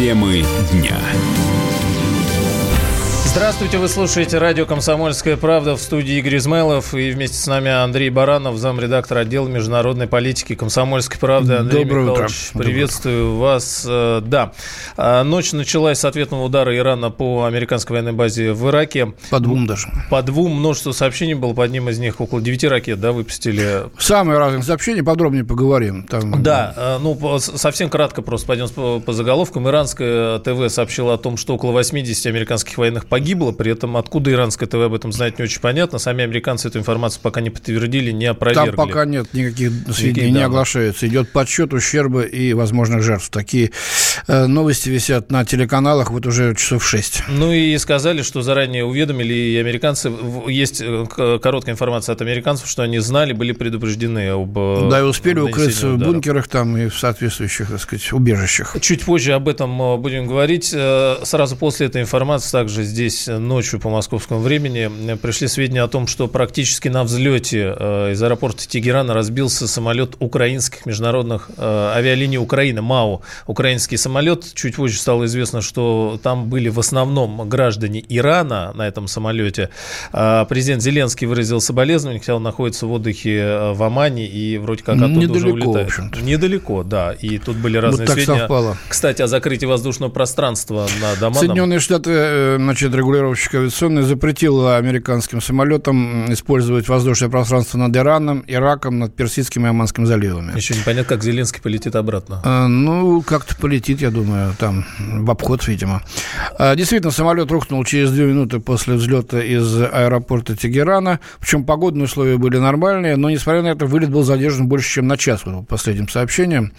Темы дня. Здравствуйте, вы слушаете радио «Комсомольская правда» в студии Игорь Измайлов и вместе с нами Андрей Баранов, замредактор отдела международной политики «Комсомольской правды». Андрей Доброе Михайлович, утро. приветствую вас. Э, Да, А, ночь началась с ответного удара Ирана по американской военной базе в Ираке. По двум даже. По двум множество сообщений было, по одним из них около девяти ракет, да, выпустили. Самые разные сообщения, подробнее поговорим. Там, Да, э, ну, совсем кратко просто пойдем по, заголовкам. Иранское ТВ сообщило о том, что около 80 американских военных погибло. При этом откуда иранское ТВ об этом знает не очень понятно. Сами американцы эту информацию пока не подтвердили, не опровергли. Там пока нет никаких сведений, не оглашаются. Идет подсчет ущерба и возможных жертв. Такие э, новости висят на телеканалах вот уже часов 6. Ну и сказали, что заранее уведомили и американцы. В- Есть э, короткая информация от американцев, что они знали, были предупреждены об э, Да, и успели укрыться в удара. бункерах там и в соответствующих, так сказать, убежищах. Чуть позже об этом э, будем говорить. Сразу после этой информации, также здесь э, ночью по московскому времени, э, пришли сведения о том, что практически на взлете э, из аэропорта Тегерана разбился самолет украинских международных э, авиалиний Украины, МАУ, украинский самолет. Чуть позже стало известно, что там были в основном граждане Ирана на этом самолете. Э, Президент Зеленский выразил соболезнования, хотя он находится в отдыхе в Омане и вроде как оттуда уже Недалеко, улетает. в общем-то. Недалеко, да. И тут были разные так сведения. совпало. Кстати, о закрытии воздушного пространства над Оманом. Соединенные Штаты, значит, регулировщик авиационный запретила американским самолетам использовать воздушное пространство над Ираном, Ираком, над Персидским и Оманским заливами. Еще непонятно, как Зеленский полетит обратно. А, Ну, как-то полетит, я думаю, там, в обход, видимо. А, Действительно, самолет рухнул через две минуты после взлета из аэропорта Тегерана. Причем погодные условия были нормальные, но, несмотря на это, вылет был задержан больше, чем на час, по последним сообщениям.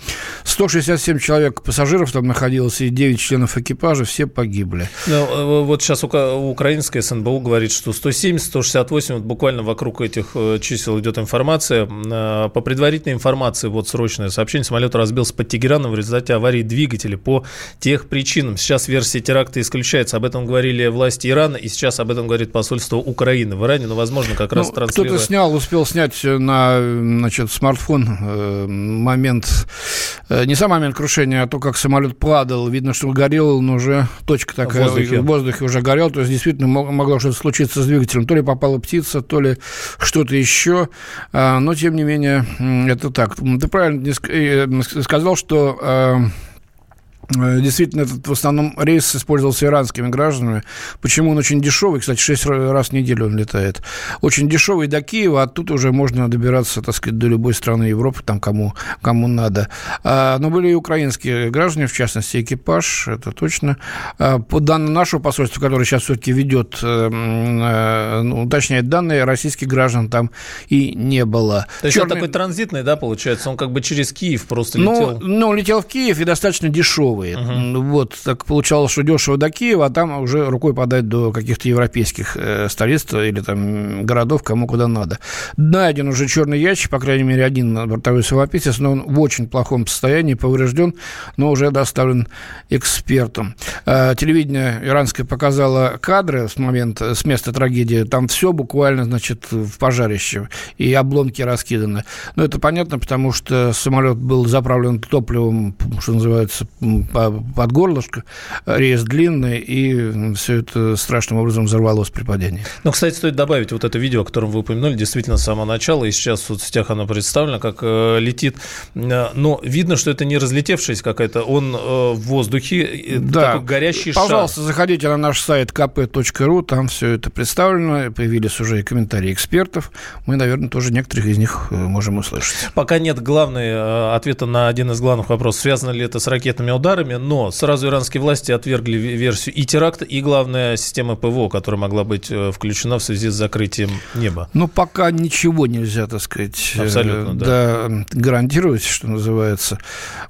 167 человек пассажиров там находилось и 9 членов экипажа, все погибли. Ну, э, вот сейчас ука- украинская СНБУ говорит, что 170, 168, вот буквально вокруг этих э, чисел идет информация. Э, По предварительной информации, вот срочное сообщение, самолет разбился под Тегераном в результате аварии двигателя по тех причинам. Сейчас версия теракта исключается. Об этом говорили власти Ирана, и сейчас об этом говорит посольство Украины в Иране. Но, возможно, как раз Ну, транслируя... Кто-то снял, успел снять на значит, смартфон э, момент, э, не сам момент крушения, а то, как самолет падал. Видно, что горел, но уже точка такая В воздухе. в воздухе уже горел. То есть, действительно, мо- могло что-то случиться с двигателем. То ли попала птица, то ли что-то еще. А, Но, тем не менее, это так. Ты правильно э, сказал, что... э, Действительно, этот в основном рейс использовался иранскими гражданами. Почему он очень дешевый? Кстати, 6 раз в неделю он летает. Очень дешевый до Киева, оттуда уже можно добираться, так сказать, до любой страны Европы, там кому, кому надо. А, но были и украинские граждане, в частности, экипаж, это точно. А, по данным нашего посольства, которое сейчас все-таки ведет, э, э, ну, уточняет данные, российских граждан там и не было. То есть он Чёрный- такой транзитный, да, получается? Он как бы через Киев просто ну, летел. ну, летел в Киев и достаточно дешевый. Вот, так получалось, что дешево до Киева, а там уже рукой подать до каких-то европейских э, столиц или там городов, кому куда надо. Найден уже черный ящик, по крайней мере, один бортовой самописец, но он в очень плохом состоянии, поврежден, но уже доставлен экспертам. Э, телевидение иранское показало кадры с момента, с места трагедии. Там все буквально, значит, в пожарище, и обломки раскиданы. Но это понятно, потому что самолет был заправлен топливом, что называется, под горлышко, рейс длинный, и все это страшным образом взорвалось при падении. Ну, кстати, стоит добавить вот это видео, о котором вы упомянули, действительно, с самого начала, и сейчас в соцсетях оно представлено, как э, летит. Э, Но видно, что это не разлетевшаяся какая-то, он э, в воздухе, э, такой горящий шар. Пожалуйста, заходите на наш сайт kp.ru, там все это представлено, появились уже и комментарии экспертов. Мы, наверное, тоже некоторых из них можем услышать. Пока нет главной, ответа на один из главных вопросов, связано ли это с ракетными ударами, но сразу иранские власти отвергли ве- версию и теракта, и, главное, система ПВО, которая могла быть э, включена в связи с закрытием неба. Ну, пока ничего нельзя, так сказать, э, Абсолютно, да. гарантировать, что называется.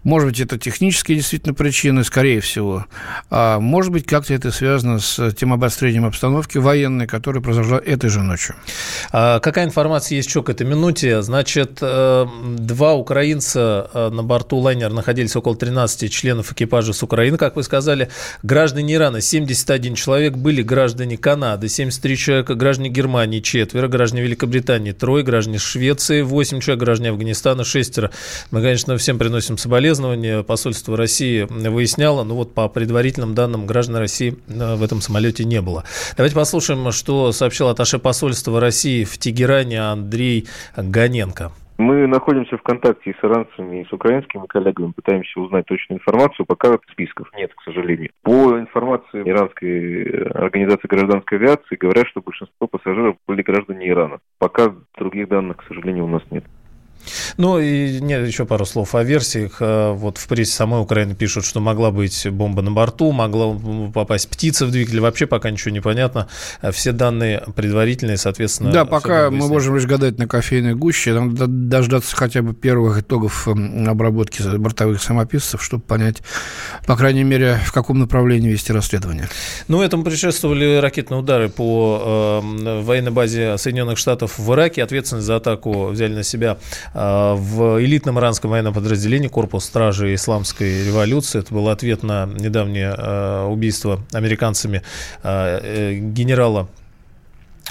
Может быть, это технические действительно причины, скорее всего. А может быть, как-то это связано с тем обострением обстановки военной, которая произошла этой же ночью. А Какая информация есть еще к этой минуте? Значит, э, два украинца на борту лайнера находились около 13 членов членов экипажа с Украины, как вы сказали. Граждане Ирана 71 человек были граждане Канады, 73 человека граждане Германии, четверо, граждане Великобритании, трое, граждане Швеции, 8 человек, граждане Афганистана, шестеро. Мы, конечно, всем приносим соболезнования. Посольство России выясняло, но вот по предварительным данным граждан России э, в этом самолете не было. Давайте послушаем, что сообщил атташе посольства России в Тегеране Андрей Ганенко. Мы находимся в контакте с иранцами и с украинскими коллегами, пытаемся узнать точную информацию, пока списков нет, к сожалению. По информации иранской организации гражданской авиации, говорят, что большинство пассажиров были граждане Ирана. Пока других данных, к сожалению, у нас нет. Ну и нет, еще пару слов о версиях. Э, вот в прессе самой Украины пишут, что могла быть бомба на борту, могла попасть птица в двигатель. Вообще пока ничего не понятно. Э, все данные предварительные, соответственно... Да, пока мы можем лишь гадать на кофейной гуще. Надо дождаться хотя бы первых итогов эм, обработки бортовых самописцев, чтобы понять, по крайней мере, в каком направлении вести расследование. Ну, этому предшествовали ракетные удары по э, военной базе Соединенных Штатов в Ираке. Ответственность за атаку взяли на себя в элитном иранском военном подразделении Корпус Стражи Исламской революции. Это был ответ на недавнее а, убийство американцами а, э, генерала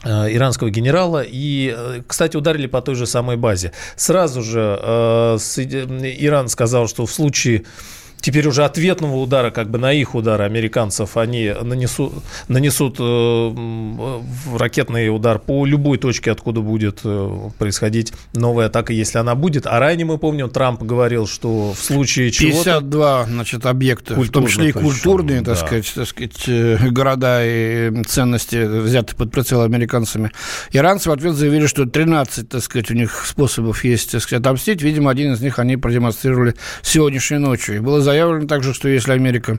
иранского генерала. И, э, кстати, ударили по той же самой базе. Сразу же Иран сказал, что в случае теперь уже ответного удара, как бы на их удары американцев, они нанесут, нанесут э, ракетный удар по любой точке, откуда будет э, происходить новая атака, если она будет. А ранее мы помним, Трамп говорил, что в случае чего 52, значит, объекта, в том числе и культурные, так, да. сказать, так сказать, э, города и ценности, взяты под прицел американцами. Иранцы в ответ заявили, что 13, так сказать, у них способов есть, так сказать, отомстить. Видимо, один из них они продемонстрировали сегодняшней ночью. И было заявлено также, что если Америка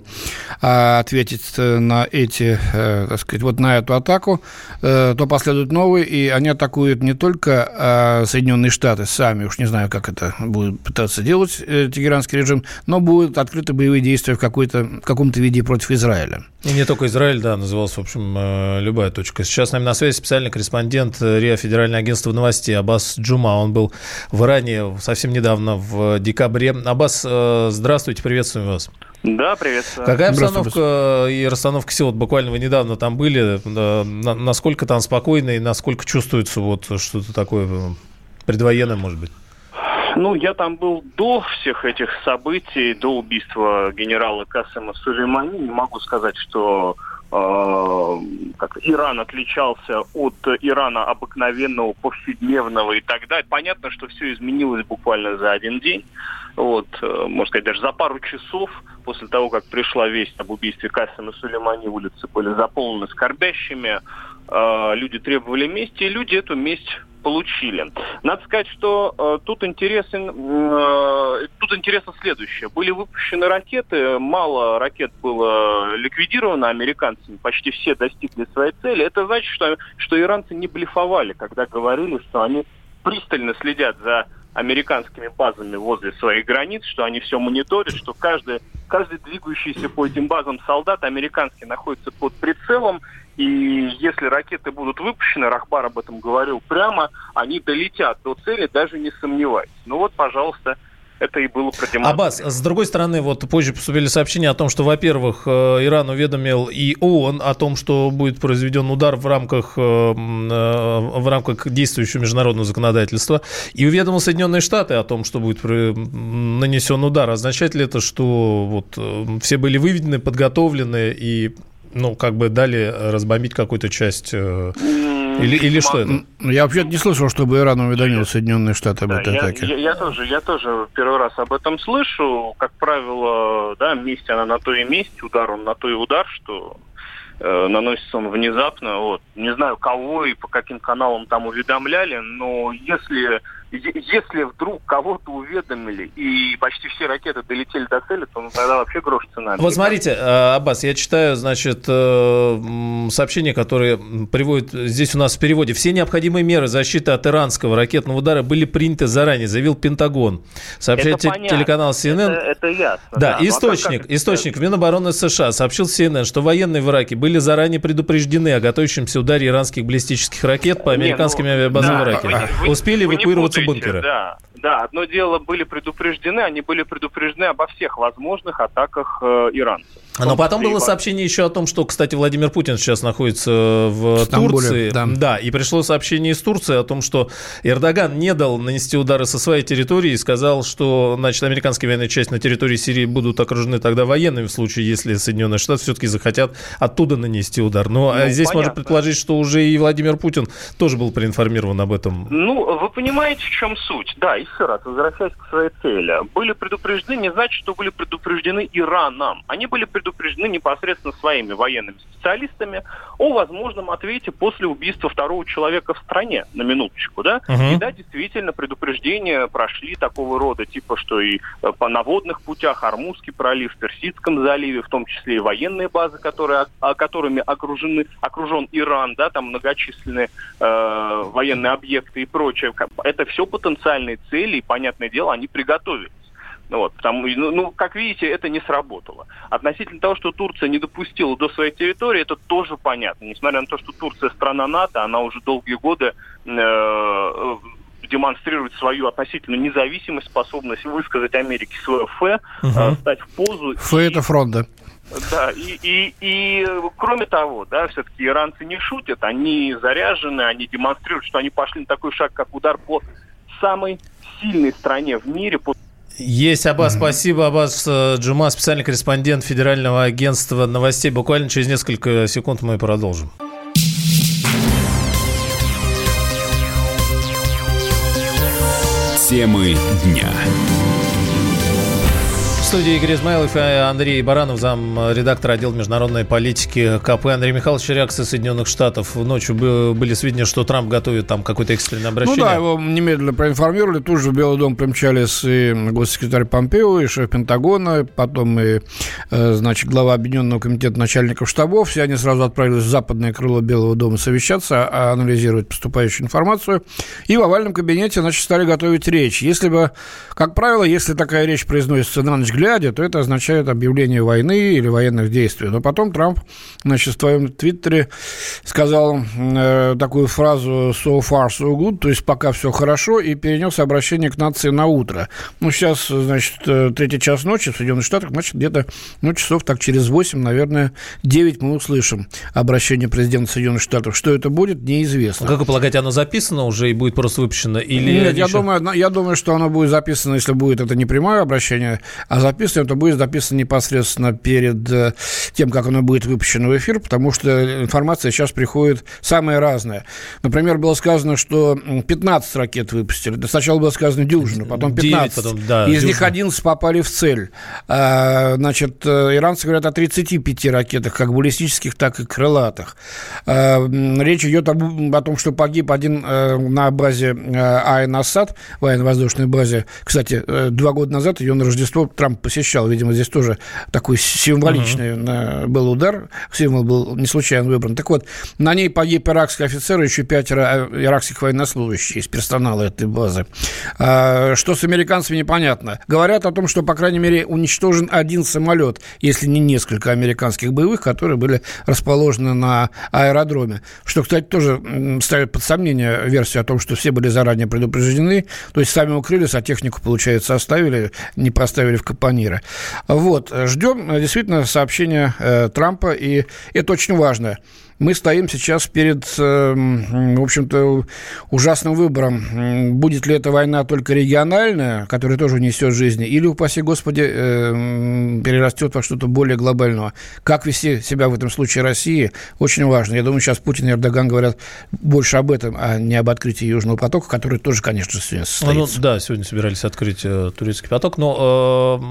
а, ответит э, на эти, а, так сказать, вот на эту атаку, а, то последуют новые, и они атакуют не только а, Соединенные Штаты сами, уж не знаю, как это будет пытаться делать э, тегеранский режим, но будут открыты боевые действия в, в каком-то виде против Израиля. И не только Израиль, да, назывался, в общем, любая точка. Сейчас с нами на связи специальный корреспондент РИА Федеральное агентство новостей Аббас Джума. Он был в Иране совсем недавно, в декабре. Аббас, здравствуйте, привет приветствуем вас. Да, приветствую. Какая обстановка и расстановка сил? Вот буквально вы недавно там были. Насколько там спокойно и насколько чувствуется вот что-то такое предвоенное, может быть? Ну, я там был до всех этих событий, до убийства генерала Касема Сулеймани. Не могу сказать, что э, как Иран отличался от Ирана обыкновенного, повседневного и так далее. Понятно, что все изменилось буквально за один день. Вот, э, можно сказать, даже за пару часов после того, как пришла весть об убийстве Кассима Сулеймани, улицы были заполнены скорбящими, э, люди требовали мести, и люди эту месть получили. Надо сказать, что э, тут, интересен, э, тут интересно следующее. Были выпущены ракеты, мало ракет было ликвидировано американцами, почти все достигли своей цели. Это значит, что, что иранцы не блефовали, когда говорили, что они пристально следят за американскими базами возле своих границ, что они все мониторят, что каждый, каждый двигающийся по этим базам солдат американский находится под прицелом, и если ракеты будут выпущены, Рахбар об этом говорил прямо, они долетят до цели, даже не сомневайтесь. Ну вот, пожалуйста, это и было продемонстрировано. Аббас, с другой стороны, вот позже поступили сообщения о том, что, во-первых, э, Иран уведомил и ООН о том, что будет произведен удар в рамках, э, э, в рамках действующего международного законодательства, и уведомил Соединенные Штаты о том, что будет нанесен удар. Означает ли это, что вот все были выведены, подготовлены и ну, как бы дали разбомбить какую-то часть или, или что это? Я вообще не слышал, чтобы Иран уведомил Соединенные Штаты об этой я, атаке. Я, я, тоже, я тоже первый раз об этом слышу. Как правило, да, месть она на то и месть, удар он на то и удар, что э, наносится он внезапно. Вот. Не знаю, кого и по каким каналам там уведомляли, но если если вдруг кого-то уведомили и почти все ракеты долетели до цели, то ну, тогда вообще грош цена. Вот смотрите, э, Аббас, я читаю, значит, э, сообщение, которое приводит здесь у нас в переводе. Все необходимые меры защиты от иранского ракетного удара были приняты заранее, заявил Пентагон. Сообщает это телеканал CNN. Это, это ясно. Да, да источник, ну, а источник в Минобороны США сообщил CNN, что военные в Ираке были заранее предупреждены о готовящемся ударе иранских баллистических ракет по американским Не, ну, авиабазам да, в Ираке. Вы, Успели эвакуироваться бункеры. Да, да, одно дело были предупреждены, они были предупреждены обо всех возможных атаках э, иранцев. Но потом было сообщение еще о том, что, кстати, Владимир Путин сейчас находится в Стамбуле, Турции. Да. да, и пришло сообщение из Турции о том, что Эрдоган не дал нанести удары со своей территории и сказал, что, значит, американские военные части на территории Сирии будут окружены тогда военными в случае, если Соединенные Штаты все-таки захотят оттуда нанести удар. Но ну, здесь понятно. можно предположить, что уже и Владимир Путин тоже был проинформирован об этом. Ну, вы понимаете, в чем суть? Да, еще раз, возвращаясь к своей цели. Были предупреждены, не значит, что были предупреждены Ираном. Они были предупреждены непосредственно своими военными специалистами о возможном ответе после убийства второго человека в стране, на минуточку, да? Uh-huh. И да, действительно, предупреждения прошли такого рода, типа, что и э, по наводных путях, Армузский пролив, Персидском заливе, в том числе и военные базы, которые, которыми окружены, окружен Иран, да, там многочисленные э, военные объекты и прочее. Это все потенциальные цели, и, понятное дело, они приготовились. Ну вот, потому, ну, ну, как видите, это не сработало. Относительно того, что Турция не допустила до своей территории, это тоже понятно. Несмотря на то, что Турция страна НАТО, она уже долгие годы э, демонстрирует свою относительно независимость, способность высказать Америке свое фэ, угу. э, стать в позу. Фэ и... это фронт, да? Да, и, и, и кроме того, да, все-таки иранцы не шутят, они заряжены, они демонстрируют, что они пошли на такой шаг, как удар по самой сильной стране в мире, по есть, Аббас, mm-hmm. спасибо. Аббас э, Джума, специальный корреспондент Федерального агентства новостей. Буквально через несколько секунд мы продолжим. Темы дня студии Игорь Измайлов и Андрей Баранов, зам редактора отдела международной политики КП. Андрей Михайлович, реакция Соединенных Штатов. Ночью были сведения, что Трамп готовит там какое-то экстренное обращение. Ну да, его немедленно проинформировали. Тут же в Белый дом примчались и госсекретарь Помпео, и шеф Пентагона, потом и, э, значит, глава Объединенного комитета начальников штабов. Все они сразу отправились в западное крыло Белого дома совещаться, а анализировать поступающую информацию. И в овальном кабинете, значит, стали готовить речь. Если бы, как правило, если такая речь произносится на ночь взгляде, то это означает объявление войны или военных действий. Но потом Трамп, значит, в своем твиттере сказал э, такую фразу «so far, so good», то есть «пока все хорошо», и перенес обращение к нации на утро. Ну, сейчас, значит, э, третий час ночи в Соединенных Штатах, значит, где-то, ну, часов так через 8, наверное, 9 мы услышим обращение президента Соединенных Штатов. Что это будет, неизвестно. Как вы полагаете, оно записано уже и будет просто выпущено? Или Нет, я, еще... думаю, я думаю, что оно будет записано, если будет это не прямое обращение, а записано, то будет записано непосредственно перед э, тем, как оно будет выпущено в эфир, потому что информация сейчас приходит самая разная. Например, было сказано, что 15 ракет выпустили. Сначала было сказано дюжину, потом 15. 9, потом, да, Из дюжина. них 11 попали в цель. А, значит, э, иранцы говорят о 35 ракетах, как баллистических, так и крылатых. А, речь идет о том, что погиб один э, на базе Айн Асад, военно-воздушной базе. Кстати, два года назад ее на Рождество Трамп посещал. Видимо, здесь тоже такой символичный uh-huh. был удар. Символ был не случайно выбран. Так вот, на ней погиб иракский офицер и еще пятеро э, иракских военнослужащих из персонала этой базы. А, что с американцами, непонятно. Говорят о том, что, по крайней мере, уничтожен один самолет, если не несколько американских боевых, которые были расположены на аэродроме. Что, кстати, тоже ставит под сомнение версию о том, что все были заранее предупреждены. То есть сами укрылись, а технику, получается, оставили, не поставили в компании мира. Вот, ждем э, действительно сообщения э, Трампа, и это очень важно мы стоим сейчас перед, эм, в общем-то, ужасным выбором. Будет ли эта война только региональная, которая тоже несет жизни, или, упаси Господи, эм, перерастет во что-то более глобального. Как вести себя в этом случае России, очень важно. Я думаю, сейчас Путин и Эрдоган говорят больше об этом, а не об открытии Южного потока, который тоже, конечно, сегодня состоится. Ну, да, сегодня собирались открыть э, турецкий поток, но,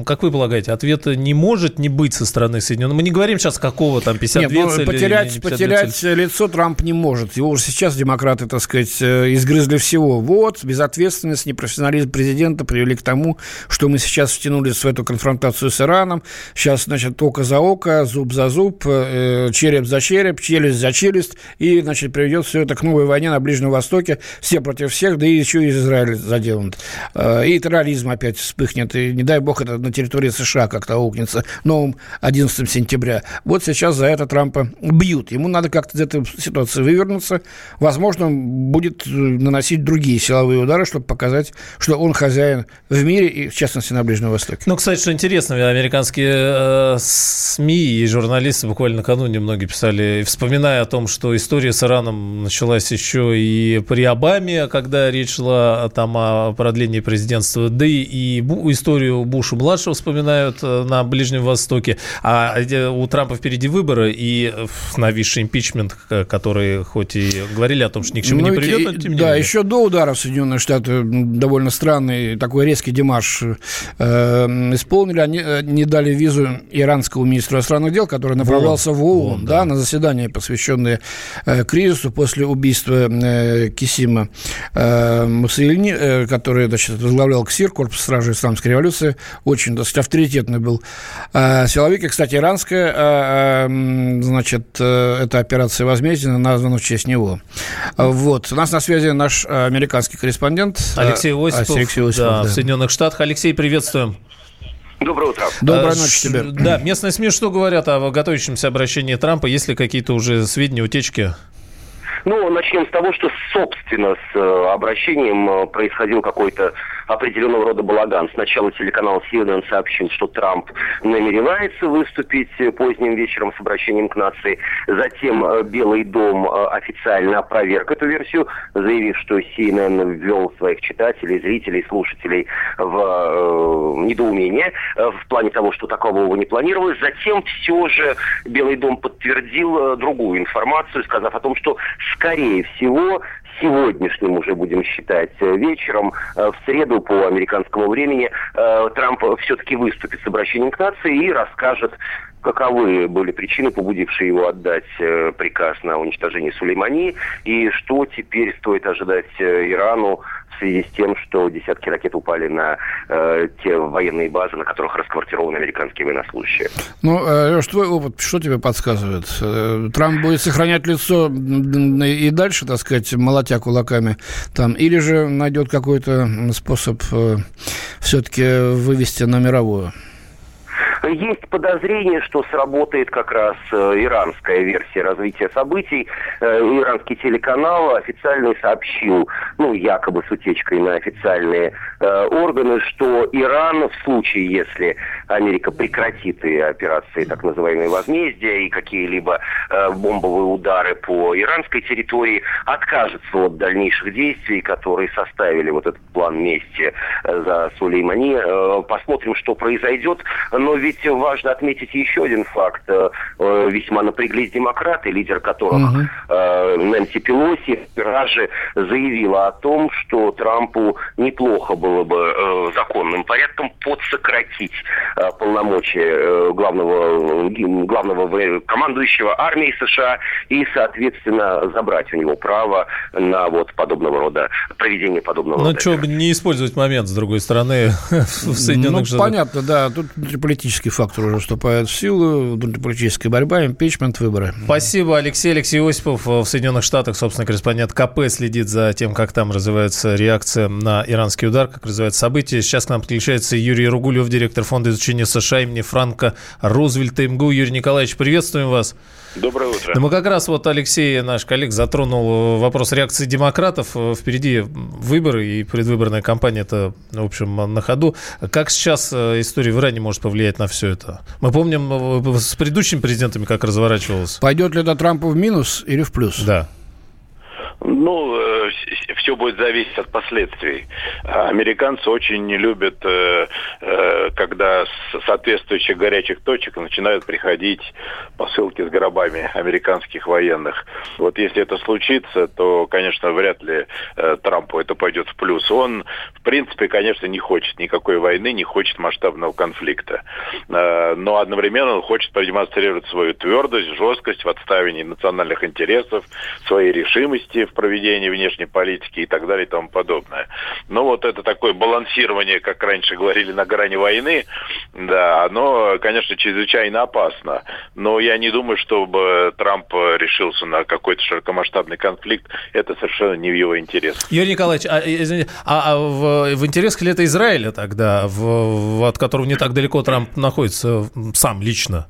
э, как вы полагаете, ответа не может не быть со стороны Соединенных? Мы не говорим сейчас, какого там 52 Нет, ну, цели, потерять потерять лицо Трамп не может. Его уже сейчас демократы, так сказать, э, изгрызли всего. Вот, безответственность, непрофессионализм президента привели к тому, что мы сейчас втянулись в эту конфронтацию с Ираном. Сейчас, значит, око за око, зуб за зуб, э, череп за череп, челюсть за челюсть. И, значит, приведет все это к новой войне на Ближнем Востоке. Все против всех, да и еще и Израиль заделан. Э, и терроризм опять вспыхнет. И, не дай бог, это на территории США как-то аукнется новым 11 сентября. Вот сейчас за это Трампа бьют. Будет. Ему надо как-то из этой ситуации вывернуться. Возможно, будет э, наносить другие силовые удары, чтобы показать, что он хозяин в мире и, в частности, на Ближнем Востоке. Ну, кстати, что интересно, американские э, СМИ и журналисты буквально накануне многие писали, вспоминая о том, что история с Ираном началась еще и при Обаме, когда речь шла там о продлении президентства, да и, и историю Буша-младшего вспоминают э, на Ближнем Востоке, а у Трампа впереди выборы и нависший импичмент, который хоть и говорили о том, что ни к чему ну, не приведет, но тем не Да, менее. еще до ударов Соединенные Штаты довольно странный такой резкий демарш э, исполнили. Они э, не дали визу иранскому министру иностранных дел, который направлялся в ООН, ООН да. да, на заседание, посвященное э, кризису после убийства э, Кисима э, Муссолини, э, который значит, возглавлял КСИР, корпус стражей исламской революции, очень достаточно авторитетный был э, силовик. И, кстати, иранская, э, э, значит, э, эта операция возмездия названа в честь него. Вот. У нас на связи наш американский корреспондент Алексей Осипов, Алексей Осипов да, да. в Соединенных Штатах. Алексей, приветствуем. Доброе утро. Доброй ночи тебе. Да, местные СМИ что говорят о готовящемся обращении Трампа? Есть ли какие-то уже сведения, утечки? Ну, начнем с того, что, собственно, с э, обращением э, происходил какой-то определенного рода балаган. Сначала телеканал CNN сообщил, что Трамп намеревается выступить э, поздним вечером с обращением к нации. Затем Белый дом официально опроверг эту версию, заявив, что CNN ввел своих читателей, зрителей, слушателей в э, недоумение в плане того, что такого не планировалось. Затем все же Белый дом подтвердил другую информацию, сказав о том, что скорее всего, сегодняшним уже будем считать э, вечером, э, в среду по американскому времени, э, Трамп все-таки выступит с обращением к нации и расскажет каковы были причины, побудившие его отдать приказ на уничтожение Сулеймани, и что теперь стоит ожидать Ирану связи с тем, что десятки ракет упали на э, те военные базы, на которых расквартированы американские военнослужащие. Ну, э, Леш, твой опыт что тебе подсказывает? Э, Трамп будет сохранять лицо и дальше, так сказать, молотя кулаками там, или же найдет какой-то способ э, все-таки вывести на мировую? Есть подозрение, что сработает как раз э, иранская версия развития событий. Э, иранский телеканал официально сообщил, ну, якобы с утечкой на официальные э, органы, что Иран в случае, если Америка прекратит и операции так называемые возмездия и какие-либо бомбовые удары по иранской территории, откажется от дальнейших действий, которые составили вот этот план мести за Сулеймани. Посмотрим, что произойдет. Но ведь ведь важно отметить еще один факт. Э, э, весьма напряглись демократы, лидер которых угу. Нэнси Пелоси вчера же заявила о том, что Трампу неплохо было бы законным порядком подсократить полномочия главного, главного командующего армии США и, соответственно, забрать у него право на вот подобного рода проведение подобного ну, рода. Ну, что бы не использовать момент, с другой стороны, в Соединенных ну, Штатах. понятно, да. Тут политический фактор уже вступает в силу, внутриполитическая борьба, импичмент, выборы. Спасибо, Алексей. Алексей Осипов в Соединенных Штатах, собственно, корреспондент КП, следит за тем, как там развивается реакция на иранский удар, как развиваются события. Сейчас к нам подключается Юрий Ругулев, директор Фонда изучения США имени Франка Рузвельта МГУ. Юрий Николаевич, приветствуем вас. Доброе утро. Да мы как раз вот Алексей, наш коллег, затронул вопрос реакции демократов. Впереди выборы и предвыборная кампания это, в общем, на ходу. Как сейчас э, история в Иране может повлиять на все это? Мы помним э, с предыдущими президентами, как разворачивалось. Пойдет ли это Трампу в минус или в плюс? Да. Ну, э, все будет зависеть от последствий. Американцы очень не любят, э, э, когда с соответствующих горячих точек начинают приходить посылки с гробами американских военных. Вот если это случится, то, конечно, вряд ли Трампу это пойдет в плюс. Он, в принципе, конечно, не хочет никакой войны, не хочет масштабного конфликта. Но одновременно он хочет продемонстрировать свою твердость, жесткость в отставлении национальных интересов, своей решимости в проведении внешней политики и так далее и тому подобное. Но вот это такое балансирование, как раньше говорили, на грани войны, да, оно, конечно, чрезвычайно опасно. Но я не думаю, чтобы Трамп решился на какой-то широкомасштабный конфликт. Это совершенно не в его интересах. Юрий Николаевич, а, извините, а, а в, в интересах ли это Израиля тогда, в, в, от которого не так далеко Трамп находится сам лично?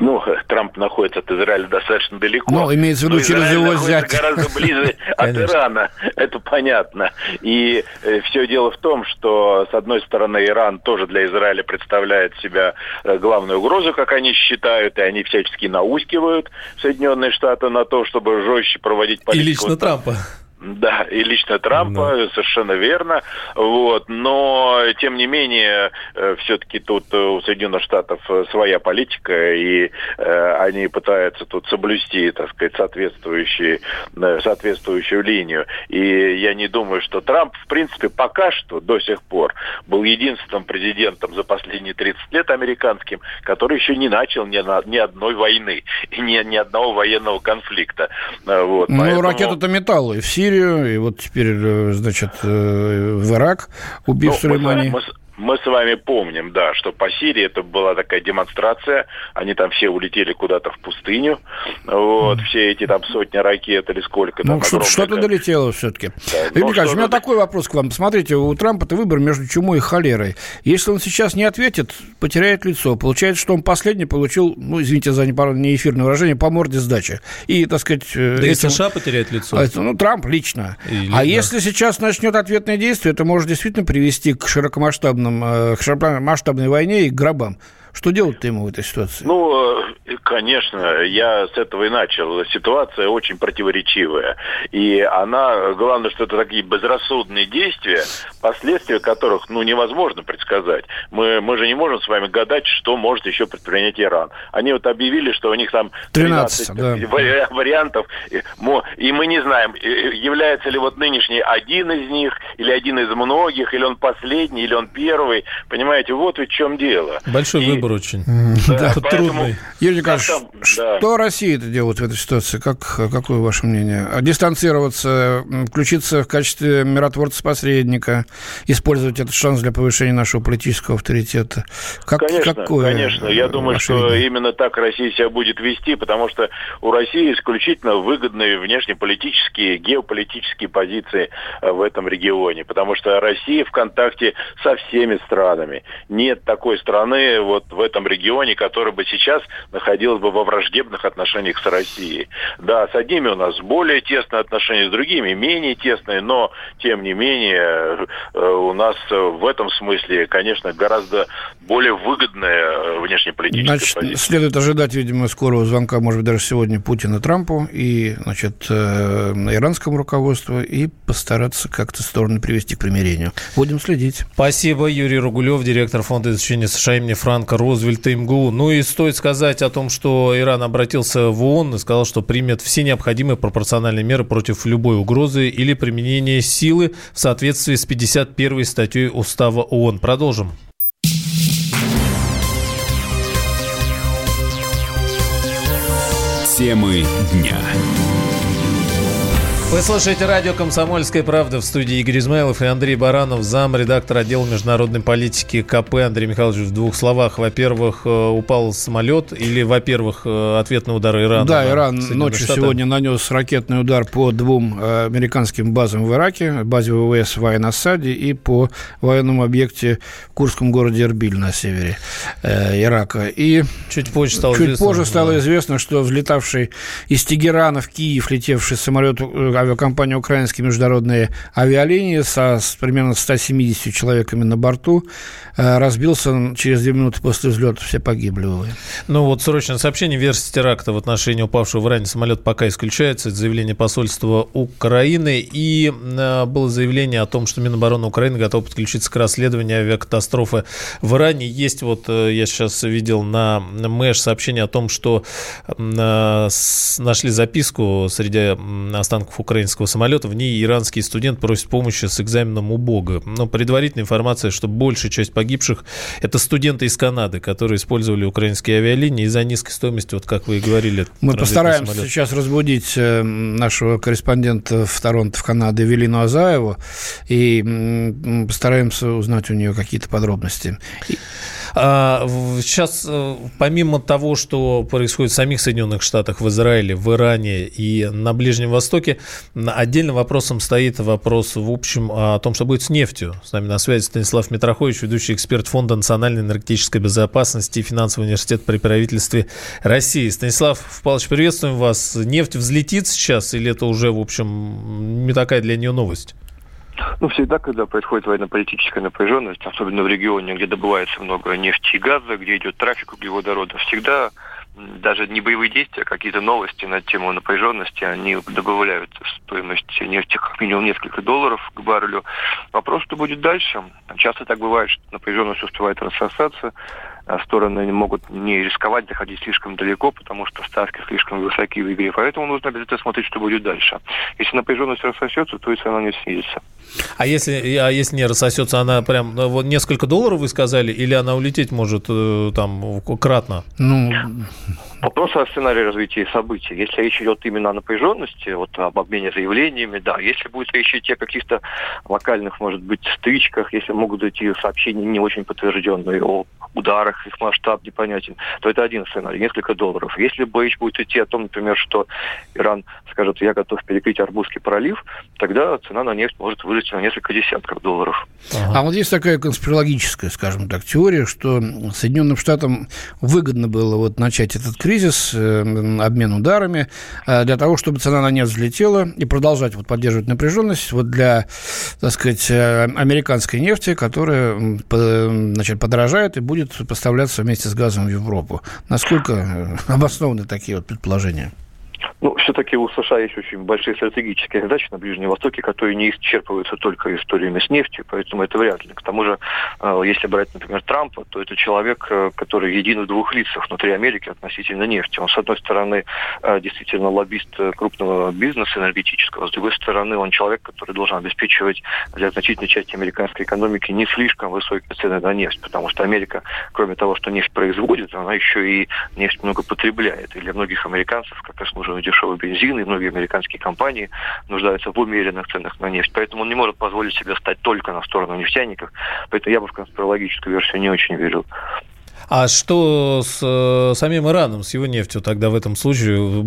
Ну, Трамп находится от Израиля достаточно далеко. Ну, имеется в виду через Израиль его зять. гораздо ближе от Ирана, это понятно. И э, все дело в том, что, с одной стороны, Иран тоже для Израиля представляет себя э, главную угрозу, как они считают, и они всячески наускивают Соединенные Штаты на то, чтобы жестче проводить политику. И лично Трампа. Да, и лично Трампа, да. совершенно верно. Вот, но тем не менее, э, все-таки тут у Соединенных Штатов своя политика, и э, они пытаются тут соблюсти, так сказать, соответствующие, э, соответствующую линию. И я не думаю, что Трамп, в принципе, пока что до сих пор был единственным президентом за последние 30 лет американским, который еще не начал ни, на, ни одной войны и ни, ни одного военного конфликта. Вот, ну, поэтому... ракету-то металл и в Сирии Сирию, и вот теперь, э, значит, э, в Ирак, убив ну, Сулеймани. Мы, мы с вами помним, да, что по Сирии это была такая демонстрация. Они там все улетели куда-то в пустыню. Вот, mm. все эти там сотни ракет или сколько ну, там. что-то долетело все-таки. Да, Юрий Николаевич, у меня такой вопрос к вам. Смотрите, у Трампа-то выбор между чумой и холерой. Если он сейчас не ответит, потеряет лицо. Получается, что он последний получил, ну, извините за неэфирное выражение, по морде сдачи. И, так сказать... Э, да этим... и США потеряет лицо. А, ну, Трамп лично. Или, а да. если сейчас начнет ответное действие, это может действительно привести к широкомасштабному масштабном, э, масштабной войне и гробам. Что делать-то ему в этой ситуации? Ну, э, конечно, я с этого и начал. Ситуация очень противоречивая. И она, главное, что это такие безрассудные действия, последствия которых, ну, невозможно предсказать. Мы, мы же не можем с вами гадать, что может еще предпринять Иран. Они вот объявили, что у них там 13, 13 да. вариантов, и мы не знаем, является ли вот нынешний один из них, или один из многих, или он последний, или он первый. Понимаете, вот в чем дело. Большой и, выбор очень да, трудный. Юрий Николаевич, что да. Россия это делает в этой ситуации? Как, какое ваше мнение? Дистанцироваться, включиться в качестве миротворца-посредника, использовать этот шанс для повышения нашего политического авторитета? Как, конечно, какое конечно. Я думаю, что именно так Россия себя будет вести, потому что у России исключительно выгодные внешнеполитические, геополитические позиции э, в этом регионе, потому что Россия в контакте со всеми странами. Нет такой страны, вот в этом регионе, который бы сейчас находилась бы во враждебных отношениях с Россией. Да, с одними у нас более тесные отношения, с другими менее тесные, но, тем не менее, э, у нас в этом смысле, конечно, гораздо более выгодная внешнеполитическая значит, позиция. Следует ожидать, видимо, скорого звонка, может быть, даже сегодня Путина Трампу и, значит, э, иранскому руководству и постараться как-то стороны привести к примирению. Будем следить. Спасибо, Юрий Ругулев, директор фонда изучения США имени Франка Розвельта МГУ. Ну и стоит сказать о том, что Иран обратился в ООН и сказал, что примет все необходимые пропорциональные меры против любой угрозы или применения силы в соответствии с 51 статьей Устава ООН. Продолжим. Темы дня. Вы слушаете радио «Комсомольская правда» в студии Игорь Измайлов и Андрей Баранов, зам, редактор отдела международной политики КП. Андрей Михайлович, в двух словах. Во-первых, э, упал самолет или, во-первых, э, ответный удар Ирана? Да, Иран ночью Штаты? сегодня нанес ракетный удар по двум э, американским базам в Ираке, базе ВВС в Айн-Асаде и по военному объекте в курском городе Эрбиль на севере Ирака. И чуть позже стало чуть известно, позже стало да. известно, что взлетавший из Тегерана в Киев летевший самолет авиакомпания «Украинские международные авиалинии» со с примерно 170 человеками на борту э, разбился через две минуты после взлета, все погибли. Увы. Ну вот срочное сообщение, версия теракта в отношении упавшего в Иране самолета пока исключается. Это заявление посольства Украины. И э, было заявление о том, что Минобороны Украины готов подключиться к расследованию авиакатастрофы в Иране. Есть вот, э, я сейчас видел на Мэш сообщение о том, что нашли записку среди останков Украины украинского самолета. В ней иранский студент просит помощи с экзаменом у Бога. Но предварительная информация, что большая часть погибших – это студенты из Канады, которые использовали украинские авиалинии из-за низкой стоимости, вот как вы и говорили. Мы постараемся самолет. сейчас разбудить э, нашего корреспондента в Торонто, в Канаде, Велину Азаеву, и постараемся узнать у нее какие-то подробности. А, сейчас, э, помимо того, что происходит в самих Соединенных Штатах, в Израиле, в Иране и на Ближнем Востоке, отдельным вопросом стоит вопрос, в общем, о том, что будет с нефтью. С нами на связи Станислав Митрохович, ведущий эксперт Фонда национальной энергетической безопасности и финансового университета при правительстве России. Станислав Павлович, приветствуем вас. Нефть взлетит сейчас или это уже, в общем, не такая для нее новость? Ну, всегда, когда происходит военно-политическая напряженность, особенно в регионе, где добывается много нефти и газа, где идет трафик углеводородов, всегда даже не боевые действия, а какие-то новости на тему напряженности, они добавляют стоимость нефти как минимум несколько долларов к баррелю. Вопрос, что будет дальше. Часто так бывает, что напряженность успевает рассосаться, стороны могут не рисковать заходить слишком далеко, потому что ставки слишком высокие в игре. Поэтому нужно обязательно смотреть, что будет дальше. Если напряженность рассосется, то и цена не снизится. А если, а если не рассосется, она прям ну, вот несколько долларов вы сказали, или она улететь может э, там кратно? Ну, Вопрос о сценарии развития событий. Если речь идет именно о напряженности, вот об обмене заявлениями, да. Если будет речь идти о каких-то локальных, может быть, стычках, если могут идти сообщения не очень подтвержденные о ударах, их масштаб непонятен, то это один сценарий, несколько долларов. Если бы речь будет идти о том, например, что Иран скажет, я готов перекрыть Арбузский пролив, тогда цена на нефть может вырасти на несколько десятков долларов. Ага. А вот есть такая конспирологическая, скажем так, теория, что Соединенным Штатам выгодно было вот начать этот кризис, э, обмен ударами, э, для того, чтобы цена на нефть взлетела и продолжать вот поддерживать напряженность вот для, так сказать, э, американской нефти, которая значит, подорожает и будет поставляться вместе с газом в Европу. Насколько обоснованы такие вот предположения? Ну, все-таки у США есть очень большие стратегические задачи на Ближнем Востоке, которые не исчерпываются только историями с нефтью, поэтому это вряд ли. К тому же, э, если брать, например, Трампа, то это человек, э, который един в двух лицах внутри Америки относительно нефти. Он, с одной стороны, э, действительно лоббист крупного бизнеса энергетического, с другой стороны, он человек, который должен обеспечивать для значительной части американской экономики не слишком высокие цены на нефть, потому что Америка, кроме того, что нефть производит, она еще и нефть много потребляет. И для многих американцев, как раз нужно дешевый бензин, и многие американские компании нуждаются в умеренных ценах на нефть. Поэтому он не может позволить себе стать только на сторону нефтяников. Поэтому я бы в конспирологическую версию не очень верил. А что с э, самим Ираном, с его нефтью тогда в этом случае?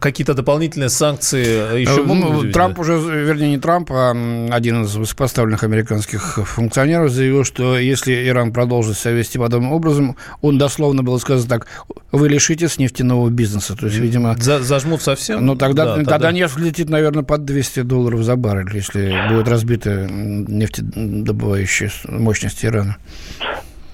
Какие-то дополнительные санкции еще э, могут быть? Трамп уже, вернее, не Трамп, а один из высокопоставленных американских функционеров заявил, что если Иран продолжит себя вести подобным образом, он дословно было сказано так, вы лишитесь нефтедобывающего бизнеса. То есть, видимо... За, зажмут совсем? Ну, тогда, да, тогда, тогда нефть летит, наверное, под 200 долларов за баррель, если будет разбита нефтедобывающая мощность Ирана.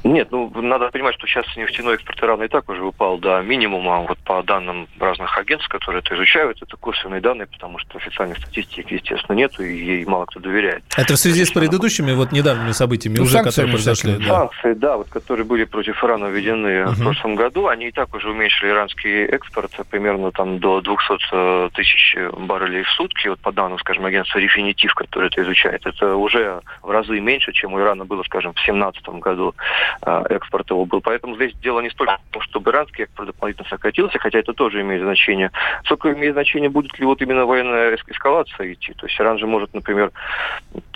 Нет, ну, надо понимать, что сейчас нефтяной экспорт Ирана и так уже упал до минимума. Вот по данным разных агентств, которые это изучают, это косвенные данные, потому что официальной статистики, естественно, нету, и ей мало кто доверяет. Это в связи с предыдущими вот недавними событиями, ну, уже, которые произошли? Да. Санкции, да, вот которые были против Ирана введены uh-huh. в прошлом году, они и так уже уменьшили иранский экспорт примерно там до 200 э, тысяч баррелей в сутки. Вот по данным, скажем, агентства Рефинитив, которое это изучает, это уже в разы меньше, чем у Ирана было, скажем, в 2017 году. А, экспорт его был. Поэтому здесь дело не столько в том, чтобы иранский экспорт дополнительно сократился, хотя это тоже имеет значение, сколько имеет значение, будет ли вот именно военная эскалация идти. То есть Иран же может, например,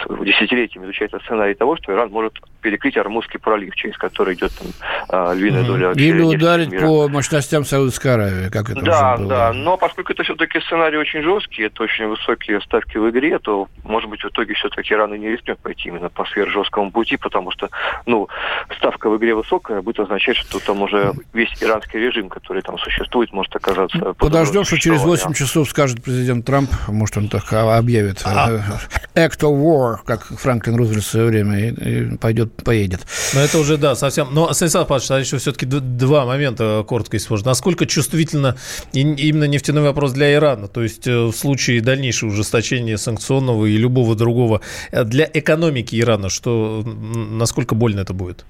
десятилетиями изучать сценарий того, что Иран может перекрыть Армузский пролив, через который идет там а, львиная mm-hmm. доля Или ударить мира. по мощностям Саудовской Аравии, как это Да, уже было. да, но поскольку это все-таки сценарий очень жесткий, это очень высокие ставки в игре, то, может быть, в итоге все-таки Иран и не рискнет пойти именно по сверхжесткому пути, потому что, ну, ставка в игре высокая, будет означать, что там уже весь иранский режим, который там существует, может оказаться... Подождем, что через 8 часов скажет президент Трамп, может, он так объявит а... Э, act of war, как Франклин Рузвельт в свое время, и, и пойдет, поедет. Но это уже, да, совсем... Но, Станислав Павлович, а еще все-таки два момента коротко, если можно. Насколько чувствительно именно нефтяной вопрос для Ирана? То есть э, в случае дальнейшего ужесточения санкционного и любого другого э, для экономики Ирана, что насколько больно это будет?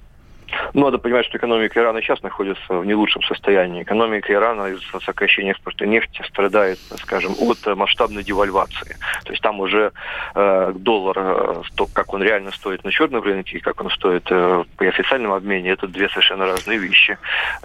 Ну, надо понимать, что экономика Ирана сейчас находится в не лучшем состоянии. Экономика Ирана из-за сокращения экспорта нефти страдает, скажем, от масштабной девальвации. То есть там уже э, доллар, э, то, как он реально стоит на черном рынке и как он стоит э, при официальном обмене, это две совершенно разные вещи.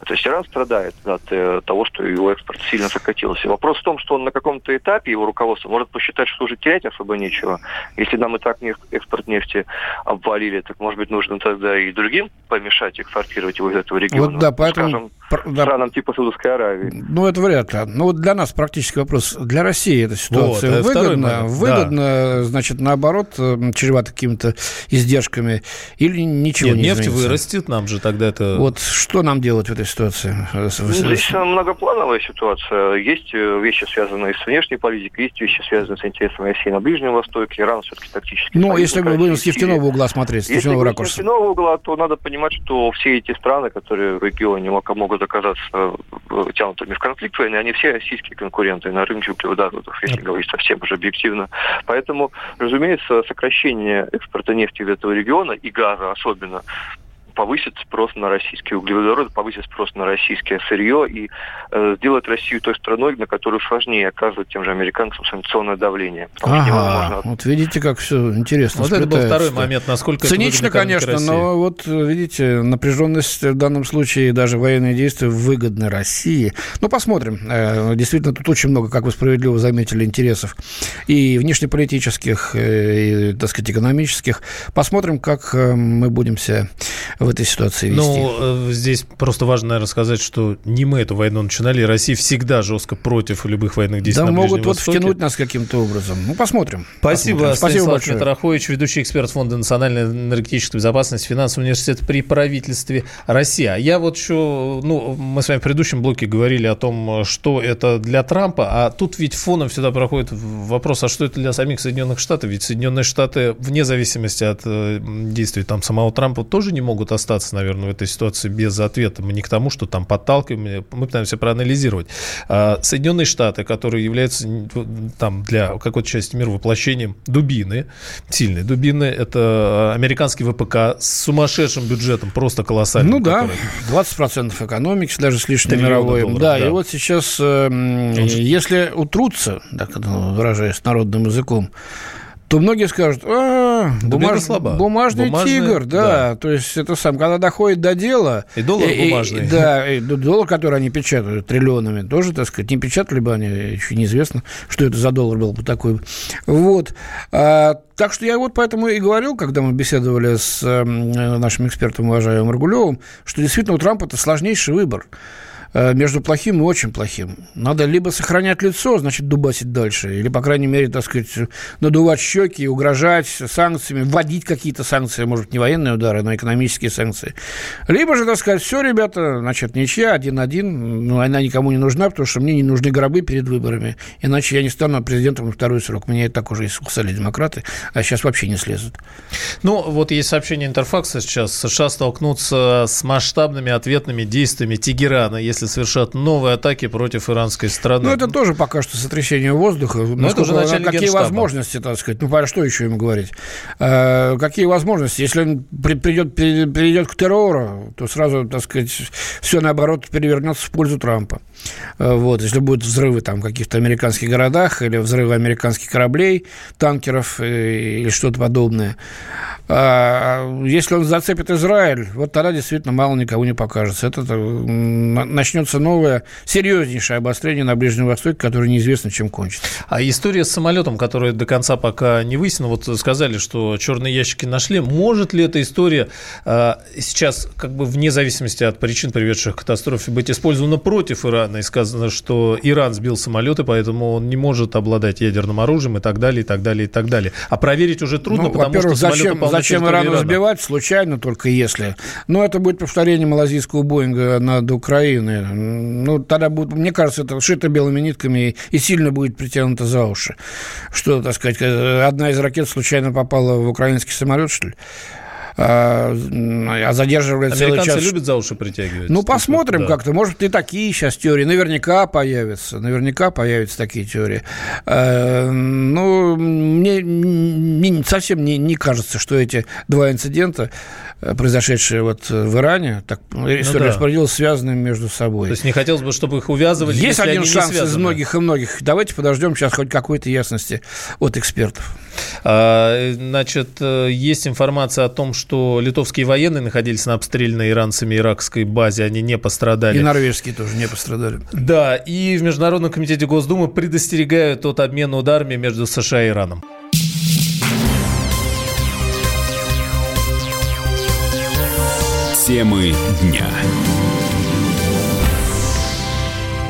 То есть Иран страдает от э, того, что его экспорт сильно сократился. Вопрос в том, что он на каком-то этапе, его руководство может посчитать, что уже терять особо нечего. Если нам и так нефть, экспорт нефти обвалили, так, может быть, нужно тогда и другим помешать экспортировать его из этого региона. Вот да, поэтому... Скажем. Странам типа Саудовской Аравии. Ну, это вряд ли. Ну, вот для нас практический вопрос. Для России эта ситуация вот, выгодна? Выгодно, да. значит, наоборот, чревато какими-то издержками или ничего Нет, не нефть изменится? вырастет, нам же тогда это... Вот что нам делать в этой ситуации? Ну, здесь многоплановая ситуация. Есть э, вещи, связанные с внешней политикой, есть вещи, связанные с интересами России на Ближнем Востоке. Иран все-таки тактически... Ну, если мы будем с нефтяного угла смотреть, с нефтяного ракурса. с нефтяного угла, то надо понимать, что все эти страны, которые в регионе могут оказаться тянутыми в конфликт войны, они все российские конкуренты на рынке углеводородов, если говорить совсем уже объективно. Поэтому, разумеется, сокращение экспорта нефти из этого региона и газа особенно повысит спрос на российские углеводороды, повысит спрос на российское сырье и э, сделать Россию той страной, на которую сложнее оказывать тем же американцам санкционное давление. Ага, вот видите, как все интересно. Вот это был второй момент, насколько Цинично, конечно, но вот видите, напряженность в данном случае, даже военные действия выгодны России. Ну, посмотрим. Э, действительно, тут очень много, как вы справедливо заметили, интересов и внешнеполитических, э, и, так сказать, экономических. Посмотрим, как э, мы будем себя в этой ситуации вести? Ну, э, здесь просто важно, наверное, сказать, что не мы эту войну начинали, Россия всегда жестко против любых военных действий да на могут вот Востоке. втянуть нас каким-то образом. Ну, посмотрим. Спасибо, посмотрим. Спасибо большое. Митрохович, ведущий эксперт Фонда национальной энергетической безопасности финансового университета при правительстве России. А я вот еще, ну, мы с вами в предыдущем блоке говорили о том, что это для Трампа, а тут ведь фоном всегда проходит вопрос, а что это для самих Соединенных Штатов? Ведь Соединенные Штаты, вне зависимости от э, действий там самого Трампа, тоже не могут остаться, наверное, в этой ситуации без ответа. Мы не к тому, что там подталкиваем, мы пытаемся проанализировать. А Соединенные Штаты, которые являются там для какой-то части мира воплощением дубины, сильной дубины, это американский ВПК с сумасшедшим бюджетом, просто колоссальным. Ну да, который... 20% экономики, даже с лишним мировой. Долларов, да, да, и вот сейчас, э, если утрутся, так выражаясь народным языком, то многие скажут, а, бумаж... бумажный Бумажный, тигр, да. да. То есть это сам, когда доходит до дела... И доллар и, бумажный. И, да, и доллар, который они печатают триллионами, тоже, так сказать, не печатали бы они, еще неизвестно, что это за доллар был бы такой. Вот. А, так что я вот поэтому и говорил, когда мы беседовали с э, нашим экспертом, уважаемым Маргулевым, что действительно у Трампа это сложнейший выбор. Э, между плохим и очень плохим. Надо либо сохранять лицо, значит, дубасить дальше, или, по крайней мере, так сказать, надувать щеки, угрожать санкциями, вводить какие-то санкции, может не военные удары, но экономические санкции. Либо же, так сказать, все, ребята, значит, ничья, один-один, ну, она никому не нужна, потому что мне не нужны гробы перед выборами, иначе я не стану президентом на второй срок. Меня и так уже искусали демократы, а сейчас вообще не слезут. Ну, вот есть сообщение Интерфакса сейчас. США столкнутся с масштабными ответными действиями Тегерана, если если совершат новые атаки против иранской страны. Ну, это тоже пока что сотрясение воздуха. Но это уже начальник Какие генштаба. возможности, так сказать? Ну, а что еще ему говорить? Э, какие возможности? Если он придет, перейдет к террору, то сразу, так сказать, все наоборот перевернется в пользу Трампа. Э, вот, если будут взрывы там в каких-то американских городах или взрывы американских кораблей, танкеров э, или что-то подобное. А если он зацепит Израиль, вот тогда действительно мало никого не покажется. Это начнется новое, серьезнейшее обострение на Ближнем Востоке, которое неизвестно, чем кончится. А история с самолетом, которая до конца пока не выяснена, вот сказали, что черные ящики нашли. Может ли эта история э, сейчас, как бы вне зависимости от причин, приведших к катастрофе, быть использована против Ирана? И сказано, что Иран сбил самолеты, поэтому он не может обладать ядерным оружием и так далее, и так далее, и так далее. А проверить уже трудно, ну, потому что зачем, зачем Ирану Ирана? сбивать? Случайно только если. Но это будет повторение малазийского Боинга над Украиной. Ну, тогда будет, мне кажется, это шито белыми нитками и сильно будет притянуто за уши. Что, так сказать, одна из ракет случайно попала в украинский самолет, что ли? А, а задерживали целый час. Американцы любят за уши притягивать. Ну, посмотрим да. как-то. Может, и такие сейчас теории. Наверняка появятся. Наверняка появятся такие теории. А, ну, мне, мне совсем не, не кажется, что эти два инцидента, э, произошедшие вот в Иране, так ну, история ну, да. распорядилась связанными между собой. То есть не хотелось бы, чтобы их увязывали, Есть один шанс из многих и многих. Давайте подождем сейчас хоть какой-то ясности от экспертов. А, значит, э, есть информация о том, что литовские военные находились на обстрельной иранцами иракской базе, они не пострадали. И норвежские тоже не пострадали. Да, и в Международном комитете Госдумы предостерегают от обмена ударами между США и Ираном. Темы дня.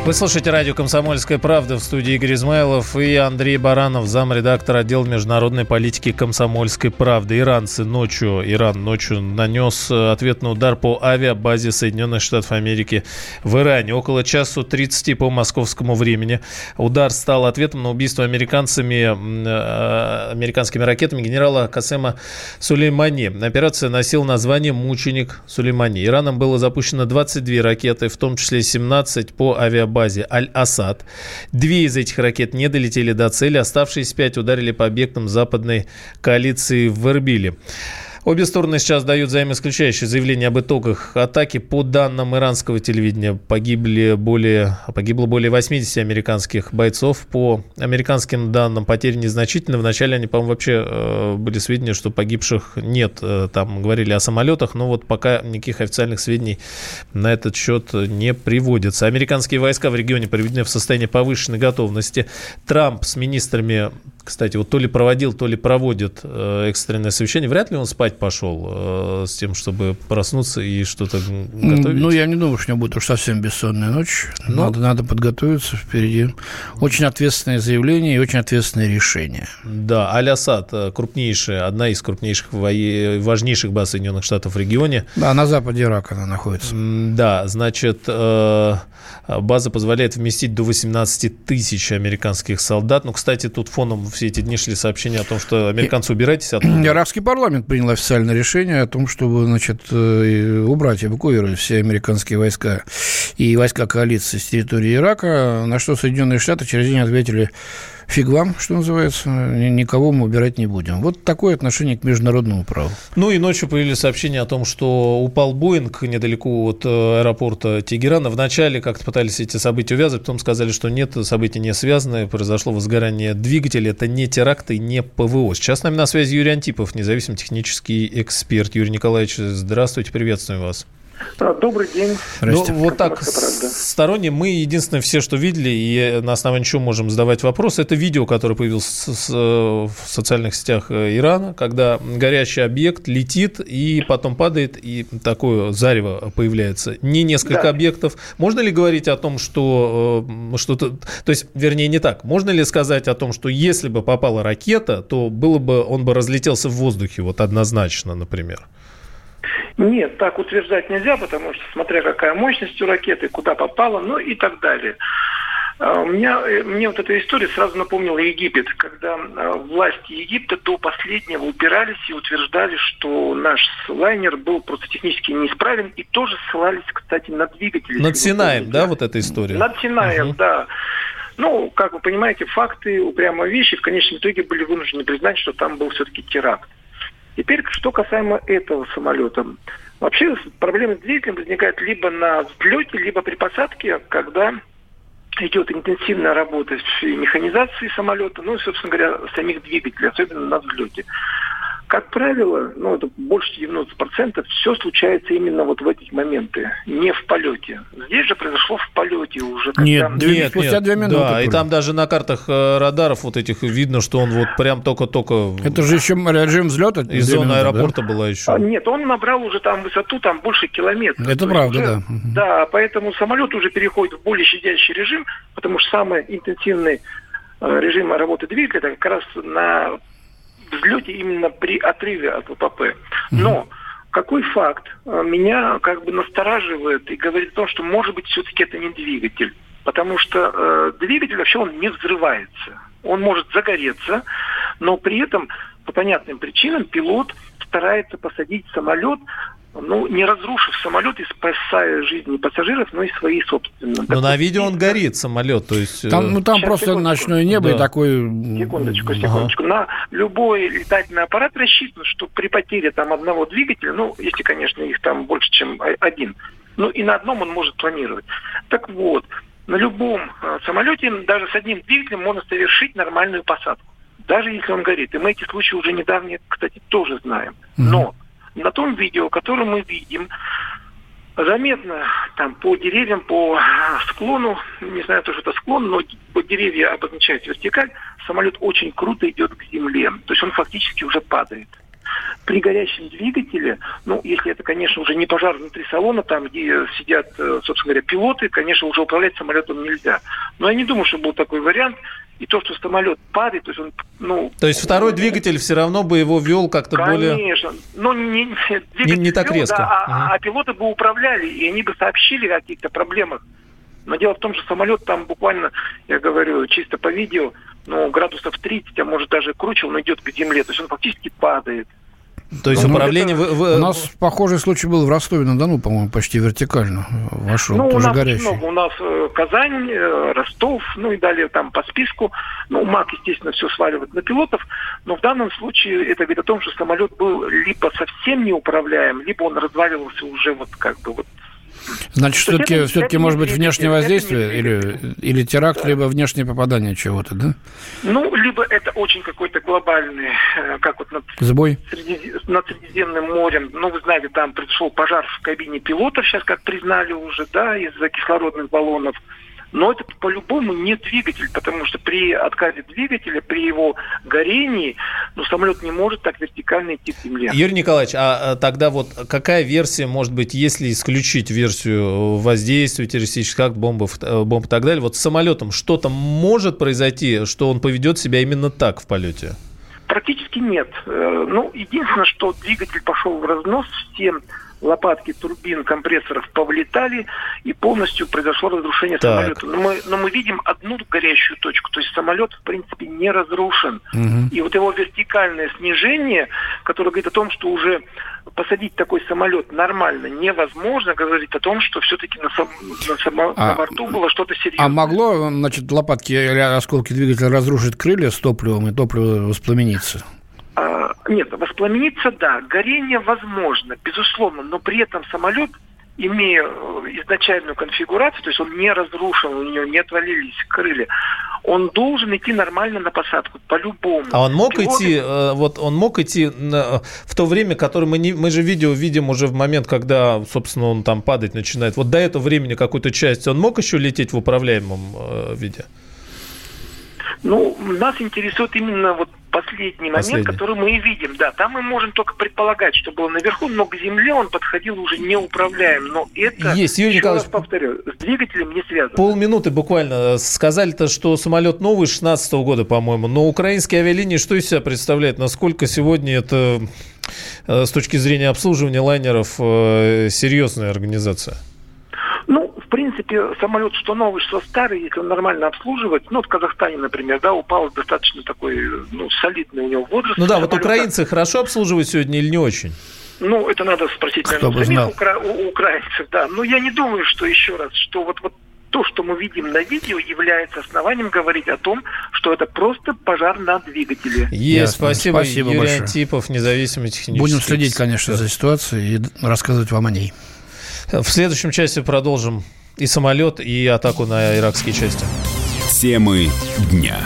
Вы слушаете радио «Комсомольская правда» в студии Игорь Измайлов и Андрей Баранов, замредактор отдела международной политики «Комсомольской правды». Иранцы ночью, Иран ночью нанес ответный удар по авиабазе Соединенных Штатов Америки в Иране. Около часу 30 по московскому времени. Удар стал ответом на убийство американцами, э, американскими ракетами генерала Касема Сулеймани. Операция носила название «Мученик Сулеймани». Ираном было запущено 22 ракеты, в том числе 17 по авиабазе базе Аль-Асад. Две из этих ракет не долетели до цели, оставшиеся пять ударили по объектам западной коалиции в Эрбиле. Обе стороны сейчас дают взаимоисключающие заявления об итогах атаки. По данным иранского телевидения, погибли более, погибло более 80 американских бойцов. По американским данным, потери незначительны. Вначале они, по-моему, вообще э, были сведения, что погибших нет. Э, там говорили о самолетах, но вот пока никаких официальных сведений на этот счет не приводится. Американские войска в регионе приведены в состояние повышенной готовности. Трамп с министрами кстати, вот то ли проводил, то ли проводит э, экстренное совещание. Вряд ли он спать пошел э, с тем, чтобы проснуться и что-то готовить. Ну, я не думаю, что у него будет уж совсем бессонная ночь. Но... Ну. Надо, надо подготовиться впереди. Очень ответственное заявление и очень ответственное решение. Да, Аль-Асад э, крупнейшая, одна из крупнейших, важнейших баз Соединенных Штатов в регионе. Да, на западе Ирака она находится. Да, значит, э, база позволяет вместить до 18 тысяч американских солдат. Ну, кстати, тут фоном все эти дни шли сообщения о том, что американцы убирайтесь оттуда. Иракский парламент принял официальное решение о том, чтобы, значит, э, убрать, эвакуировать все американские войска и войска коалиции с территории Ирака, на что Соединенные Штаты через день ответили фиг вам, что называется, никого мы убирать не будем. Вот такое отношение к международному праву. Ну и ночью появились сообщения о том, что упал Боинг недалеко от э, аэропорта Тегерана. Вначале как-то пытались эти события увязывать, потом сказали, что нет, события не связаны, произошло возгорание двигателя, это не теракт и не ПВО. Сейчас с нами на связи Юрий Антипов, независимый технический эксперт. Юрий Николаевич, здравствуйте, приветствуем вас. А, добрый день. Ну, вот так, сторонние, мы единственное все, что видели, и на основании чего можем задавать вопросы, это видео, которое появилось в социальных сетях э, Ирана, когда горящий объект летит и потом падает, и такое зарево появляется. Не несколько да. объектов. Можно ли говорить о том, что э, что-то... То есть, вернее, не так. Можно ли сказать о том, что если бы попала ракета, то было бы, он бы разлетелся в воздухе, вот однозначно, например? Нет, так утверждать нельзя, потому что смотря какая мощность у ракеты, куда попала, ну и так далее. А, у меня, э, мне вот эта история сразу напомнила Египет, когда а, власти Египта до последнего упирались и утверждали, что наш лайнер был просто технически неисправен, и тоже ссылались, кстати, на двигатели. Над Синаем, да, вот эта история? Над Синаем, угу. да. Ну, как вы понимаете, факты, упрямые вещи в конечном итоге были вынуждены признать, что там был все-таки теракт. Теперь, что касаемо этого самолета. Вообще проблемы с двигателем возникают либо на взлете, либо при посадке, когда идет интенсивная работа с механизацией самолета, ну и, собственно говоря, самих двигателей, особенно на взлете. Как правило, ну, это больше 90%, все случается именно вот в эти моменты, не в полете. Здесь же произошло в полете уже. Когда... Нет, нет, спустя две минуты. Да, и там даже на картах э, радаров вот этих видно, что он вот прям только-только... Это же еще режим взлета? Из зоны аэропорта да? была еще. А, нет, он набрал уже там высоту, там больше километров. Это правда, уже, да. Да, поэтому самолет уже переходит в более щадящий режим, потому что самый интенсивный э, режим работы двигателя как раз на взлете именно при отрыве от ВПП. Но какой факт э, меня как бы настораживает и говорит о том, что может быть все-таки это не двигатель. Потому что э, двигатель вообще он не взрывается. Он может загореться, но при этом по понятным причинам пилот старается посадить самолет ну, не разрушив самолет и спасая жизни пассажиров, но и свои собственные. Но на видео он горит, самолет, то есть... Там, ну, там Сейчас, просто секундочку. ночное небо да. и такой... Секундочку, секундочку. Ага. На любой летательный аппарат рассчитан, что при потере там одного двигателя, ну, если, конечно, их там больше, чем один, ну, и на одном он может планировать. Так вот, на любом э, самолете даже с одним двигателем можно совершить нормальную посадку. Даже если он горит. И мы эти случаи уже недавние, кстати, тоже знаем. Но на том видео, которое мы видим, заметно там по деревьям, по склону, не знаю, то, что это склон, но по деревья обозначает вертикаль, самолет очень круто идет к земле. То есть он фактически уже падает. при горящем двигателе, ну, если это, конечно, уже не пожар внутри салона, там, где сидят, э, собственно говоря, пилоты, конечно, уже управлять самолетом нельзя. Но я не думаю, что был такой вариант. И то, что самолет падает, то есть он, ну... То есть второй двигатель все равно бы его вел как-то более... Конечно. Но не, не, не так вел, резко. Да, а, угу. а пилоты бы управляли, и они бы сообщили о каких-то проблемах. Но дело в том, что самолет там буквально, я говорю, чисто по видео, ну, градусов 30, а может даже круче, он идет к земле. То есть он фактически падает. То есть ну, управление... Это... В, У нас похожий случай был в Ростове-на-Дону, по-моему, почти вертикально вошел, ну, тоже у нас горящий. Много. У нас э, Казань, э, Ростов, ну и далее там по списку. Ну, МАК, естественно, все сваливает на пилотов, но в данном случае это говорит о том, что самолет был либо совсем неуправляем, либо он разваливался уже вот как бы вот Значит, все-таки, все-таки может быть внешнее воздействие или, или теракт, либо внешнее попадание чего-то, да? Ну, либо это очень какой-то глобальный, э, как вот над, Сбой? Среди, над Средиземным морем. Ну, вы знаете, там произошел пожар в кабине пилотов, сейчас как признали уже, да, из-за кислородных баллонов. Но это по-любому не двигатель, потому что при отказе двигателя, при его горении, ну, самолет не может так вертикально идти к земле. Юрий Николаевич, а, а тогда вот какая версия, может быть, если исключить версию воздействия террористических акт, бомбов, э, бомб и так далее, вот с самолетом что-то может произойти, что он поведет себя именно так в полете? Практически нет. Э, ну, единственное, что двигатель пошел в разнос, все лопатки турбин компрессоров повлетали, и полностью произошло разрушение так. самолета. Но мы, но мы видим одну горящую точку, то есть самолет, в принципе, не разрушен. Угу. И вот его вертикальное снижение, которое говорит о том, что уже посадить такой самолет нормально невозможно, говорит о том, что все-таки на, сам, на, само, а, на борту было что-то серьезное. А могло, значит, лопатки или осколки двигателя разрушить крылья с топливом, и топливо воспламениться? Нет, воспламениться, да, горение возможно, безусловно, но при этом самолет, имея э, изначальную конфигурацию, то есть он не разрушен, у него не отвалились крылья, он должен идти нормально на посадку, по-любому. А он мог Пилоты... идти, э, вот он мог идти на, в то время, которое мы не, мы же видео видим уже в момент, когда, собственно, он там падать начинает. Вот до этого времени какую-то часть он мог еще лететь в управляемом э, виде? Ну, нас интересует именно вот последний момент, Последний. который мы и видим. Да, там мы можем только предполагать, что было наверху, но к земле он подходил уже неуправляем. Но это, Есть, Юрий еще раз повторю, с двигателем не связано. Полминуты буквально. Сказали-то, что самолет новый 16 года, по-моему. Но украинские авиалинии что из себя представляют? Насколько сегодня это э, с точки зрения обслуживания лайнеров э, серьезная организация? Принципе, самолет что новый, что старый, если он нормально обслуживать, ну, в Казахстане, например, да, упал достаточно такой, ну, солидный у него возраст. Ну да, вот украинцы хорошо обслуживают сегодня или не очень? Ну, это надо спросить, наверное, самих укра- у украинцев, да. Но я не думаю, что еще раз, что вот, вот то, что мы видим на видео, является основанием говорить о том, что это просто пожар на двигателе. Есть, спасибо, спасибо Юрий большое. Антипов, независимый технический Будем следить, конечно, за ситуацией и рассказывать вам о ней. В следующем части продолжим и самолет, и атаку на иракские части. Темы дня.